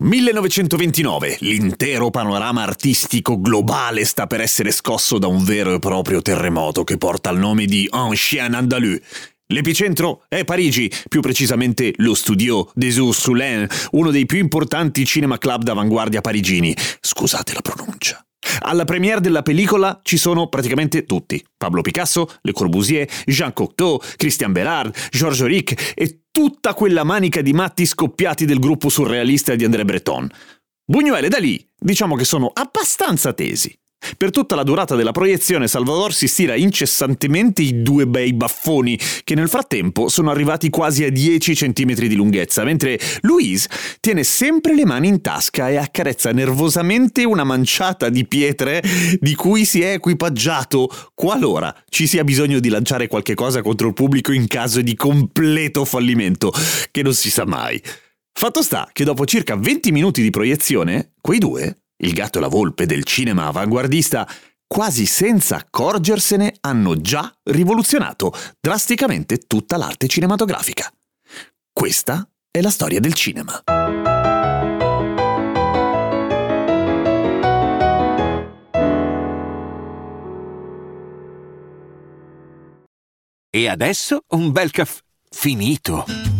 1929. L'intero panorama artistico globale sta per essere scosso da un vero e proprio terremoto che porta il nome di Un Chien Andalou. L'epicentro è Parigi, più precisamente lo Studio des Ursulins, uno dei più importanti cinema club d'avanguardia parigini. Scusate la pronuncia. Alla premiere della pellicola ci sono praticamente tutti. Pablo Picasso, Le Corbusier, Jean Cocteau, Christian Bérard, Georges Auric e tutta quella manica di matti scoppiati del gruppo surrealista di André Breton. Buñuel e Dalì diciamo che sono abbastanza tesi. Per tutta la durata della proiezione Salvador si stira incessantemente i due bei baffoni, che nel frattempo sono arrivati quasi a 10 cm di lunghezza, mentre Louise tiene sempre le mani in tasca e accarezza nervosamente una manciata di pietre di cui si è equipaggiato qualora ci sia bisogno di lanciare qualche cosa contro il pubblico in caso di completo fallimento, che non si sa mai. Fatto sta che dopo circa 20 minuti di proiezione, quei due il gatto e la volpe del cinema avanguardista, quasi senza accorgersene, hanno già rivoluzionato drasticamente tutta l'arte cinematografica. Questa è la storia del cinema. E adesso un bel caffè finito.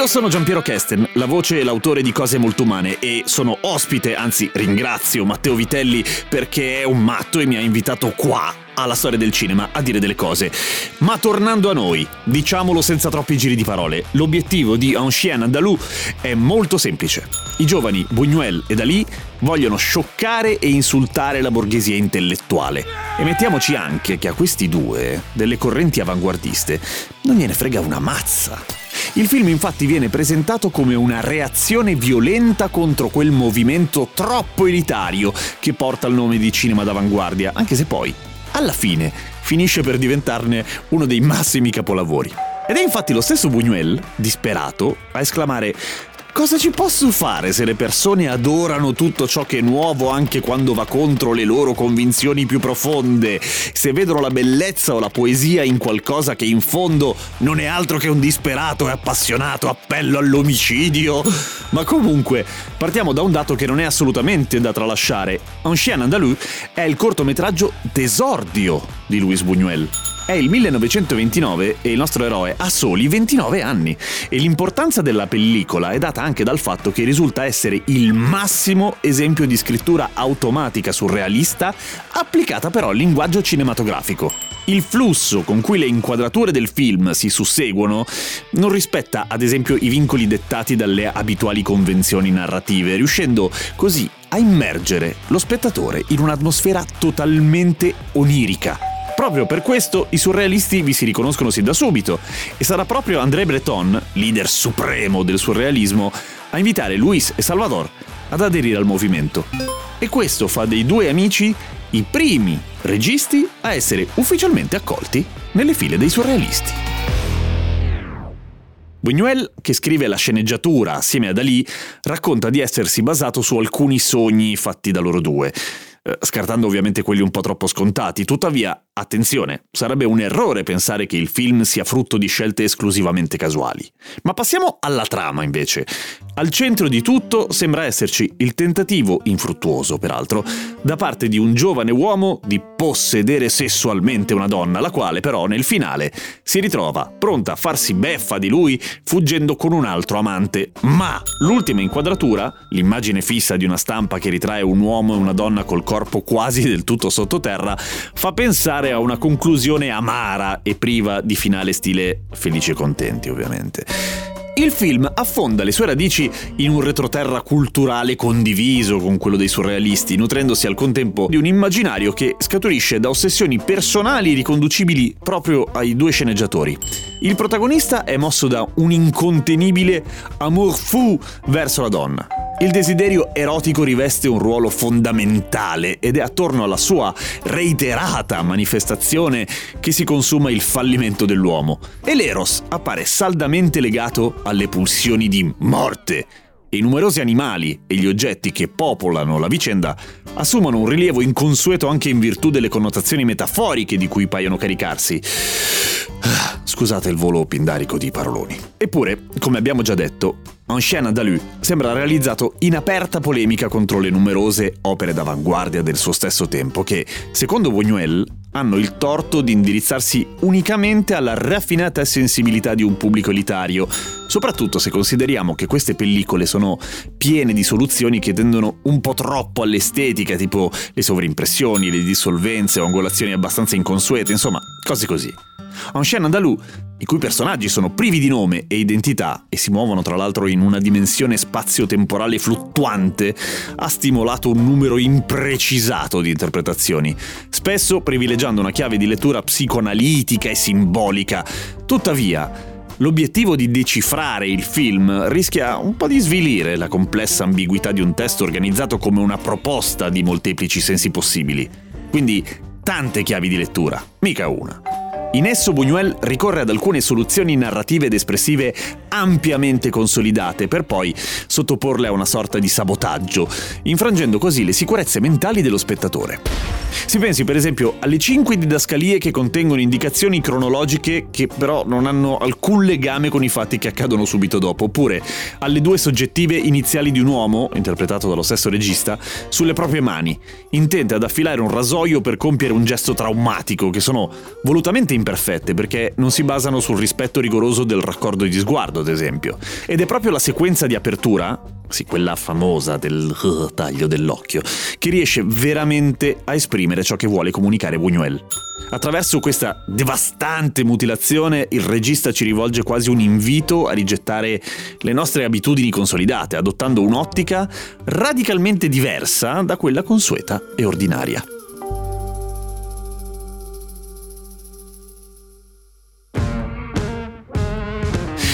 Io sono Giampiero Kesten, la voce e l'autore di Cose Molto Umane e sono ospite, anzi ringrazio Matteo Vitelli perché è un matto e mi ha invitato qua alla storia del cinema a dire delle cose. Ma tornando a noi, diciamolo senza troppi giri di parole, l'obiettivo di Un Chien Andalou è molto semplice. I giovani Buñuel e Dalì vogliono scioccare e insultare la borghesia intellettuale. E mettiamoci anche che a questi due, delle correnti avanguardiste, non gliene frega una mazza. Il film infatti viene presentato come una reazione violenta contro quel movimento troppo elitario che porta il nome di cinema d'avanguardia, anche se poi, alla fine, finisce per diventarne uno dei massimi capolavori. Ed è infatti lo stesso Buñuel, disperato, a esclamare Cosa ci posso fare se le persone adorano tutto ciò che è nuovo anche quando va contro le loro convinzioni più profonde? Se vedono la bellezza o la poesia in qualcosa che in fondo non è altro che un disperato e appassionato appello all'omicidio? Ma comunque, partiamo da un dato che non è assolutamente da tralasciare. Un chien andalou è il cortometraggio d'esordio di Luis Buñuel. È il 1929 e il nostro eroe ha soli 29 anni e l'importanza della pellicola è data anche dal fatto che risulta essere il massimo esempio di scrittura automatica surrealista applicata però al linguaggio cinematografico. Il flusso con cui le inquadrature del film si susseguono non rispetta ad esempio i vincoli dettati dalle abituali convenzioni narrative, riuscendo così a immergere lo spettatore in un'atmosfera totalmente onirica Proprio per questo i surrealisti vi si riconoscono sin da subito e sarà proprio André Breton, leader supremo del surrealismo, a invitare Luis e Salvador ad aderire al movimento. E questo fa dei due amici i primi registi a essere ufficialmente accolti nelle file dei surrealisti. Buñuel, che scrive la sceneggiatura assieme a Dalì, racconta di essersi basato su alcuni sogni fatti da loro due eh, scartando ovviamente quelli un po' troppo scontati. Tuttavia, attenzione, sarebbe un errore pensare che il film sia frutto di scelte esclusivamente casuali. Ma passiamo alla trama invece. Al centro di tutto sembra esserci il tentativo, infruttuoso peraltro, da parte di un giovane uomo di possedere sessualmente una donna, la quale però nel finale si ritrova pronta a farsi beffa di lui fuggendo con un altro amante. Ma l'ultima inquadratura, l'immagine fissa di una stampa che ritrae un uomo e una donna col corpo quasi del tutto sottoterra, fa pensare a una conclusione amara e priva di finale stile felici e contenti ovviamente. Il film affonda le sue radici in un retroterra culturale condiviso con quello dei surrealisti, nutrendosi al contempo di un immaginario che scaturisce da ossessioni personali riconducibili proprio ai due sceneggiatori. Il protagonista è mosso da un incontenibile amour fou verso la donna, Il desiderio erotico riveste un ruolo fondamentale ed è attorno alla sua reiterata manifestazione che si consuma il fallimento dell'uomo. E l'eros appare saldamente legato alle pulsioni di morte. I numerosi animali e gli oggetti che popolano la vicenda assumono un rilievo inconsueto anche in virtù delle connotazioni metaforiche di cui paiono caricarsi. Scusate il volo pindarico di paroloni. Eppure, come abbiamo già detto, Un chien andalou sembra realizzato in aperta polemica contro le numerose opere d'avanguardia del suo stesso tempo che, secondo Buñuel, hanno il torto di indirizzarsi unicamente alla raffinata sensibilità di un pubblico elitario, soprattutto se consideriamo che queste pellicole sono piene di soluzioni che tendono un po' troppo all'estetica, tipo le sovrimpressioni, le dissolvenze o angolazioni abbastanza inconsuete, insomma, cose così. Un chien andalou, i cui personaggi sono privi di nome e identità e si muovono tra l'altro in una dimensione spazio-temporale fluttuante, ha stimolato un numero imprecisato di interpretazioni, spesso privilegiando una chiave di lettura psicoanalitica e simbolica. Tuttavia, L'obiettivo di decifrare il film rischia un po' di svilire la complessa ambiguità di un testo organizzato come una proposta di molteplici sensi possibili. Quindi tante chiavi di lettura, mica una. In esso Buñuel ricorre ad alcune soluzioni narrative ed espressive ampiamente consolidate per poi sottoporle a una sorta di sabotaggio, infrangendo così le sicurezze mentali dello spettatore. Si pensi per esempio alle cinque didascalie che contengono indicazioni cronologiche che però non hanno alcun legame con i fatti che accadono subito dopo, oppure alle due soggettive iniziali di un uomo, interpretato dallo stesso regista, sulle proprie mani, intente ad affilare un rasoio per compiere un gesto traumatico, che sono volutamente imperfette perché non si basano sul rispetto rigoroso del raccordo di sguardo, ad esempio. Ed è proprio la sequenza di apertura, sì, quella famosa del uh, taglio dell'occhio, che riesce veramente a esprimere ciò che vuole comunicare Buñuel. Attraverso questa devastante mutilazione il regista ci rivolge quasi un invito a rigettare le nostre abitudini consolidate, adottando un'ottica radicalmente diversa da quella consueta e ordinaria.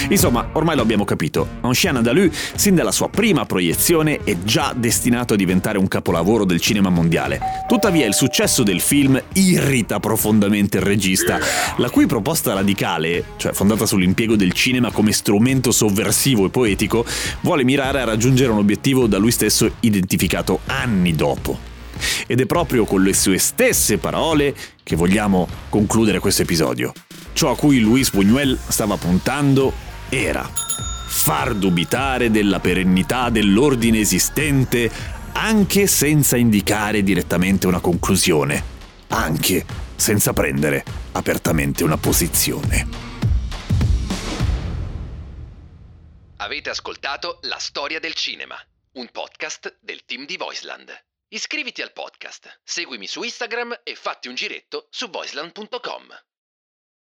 Insomma, ormai lo abbiamo capito, Ancien Andalou, sin dalla sua prima proiezione, è già destinato a diventare un capolavoro del cinema mondiale. Tuttavia il successo del film irrita profondamente il regista, la cui proposta radicale, cioè fondata sull'impiego del cinema come strumento sovversivo e poetico, vuole mirare a raggiungere un obiettivo da lui stesso identificato anni dopo. Ed è proprio con le sue stesse parole che vogliamo concludere questo episodio. Ciò a cui Luis Buñuel stava puntando era far dubitare della perennità dell'ordine esistente anche senza indicare direttamente una conclusione, anche senza prendere apertamente una posizione. Avete ascoltato La storia del cinema, un podcast del team di Voiceland. Iscriviti al podcast, seguimi su Instagram e fatti un giretto su voiceland.com.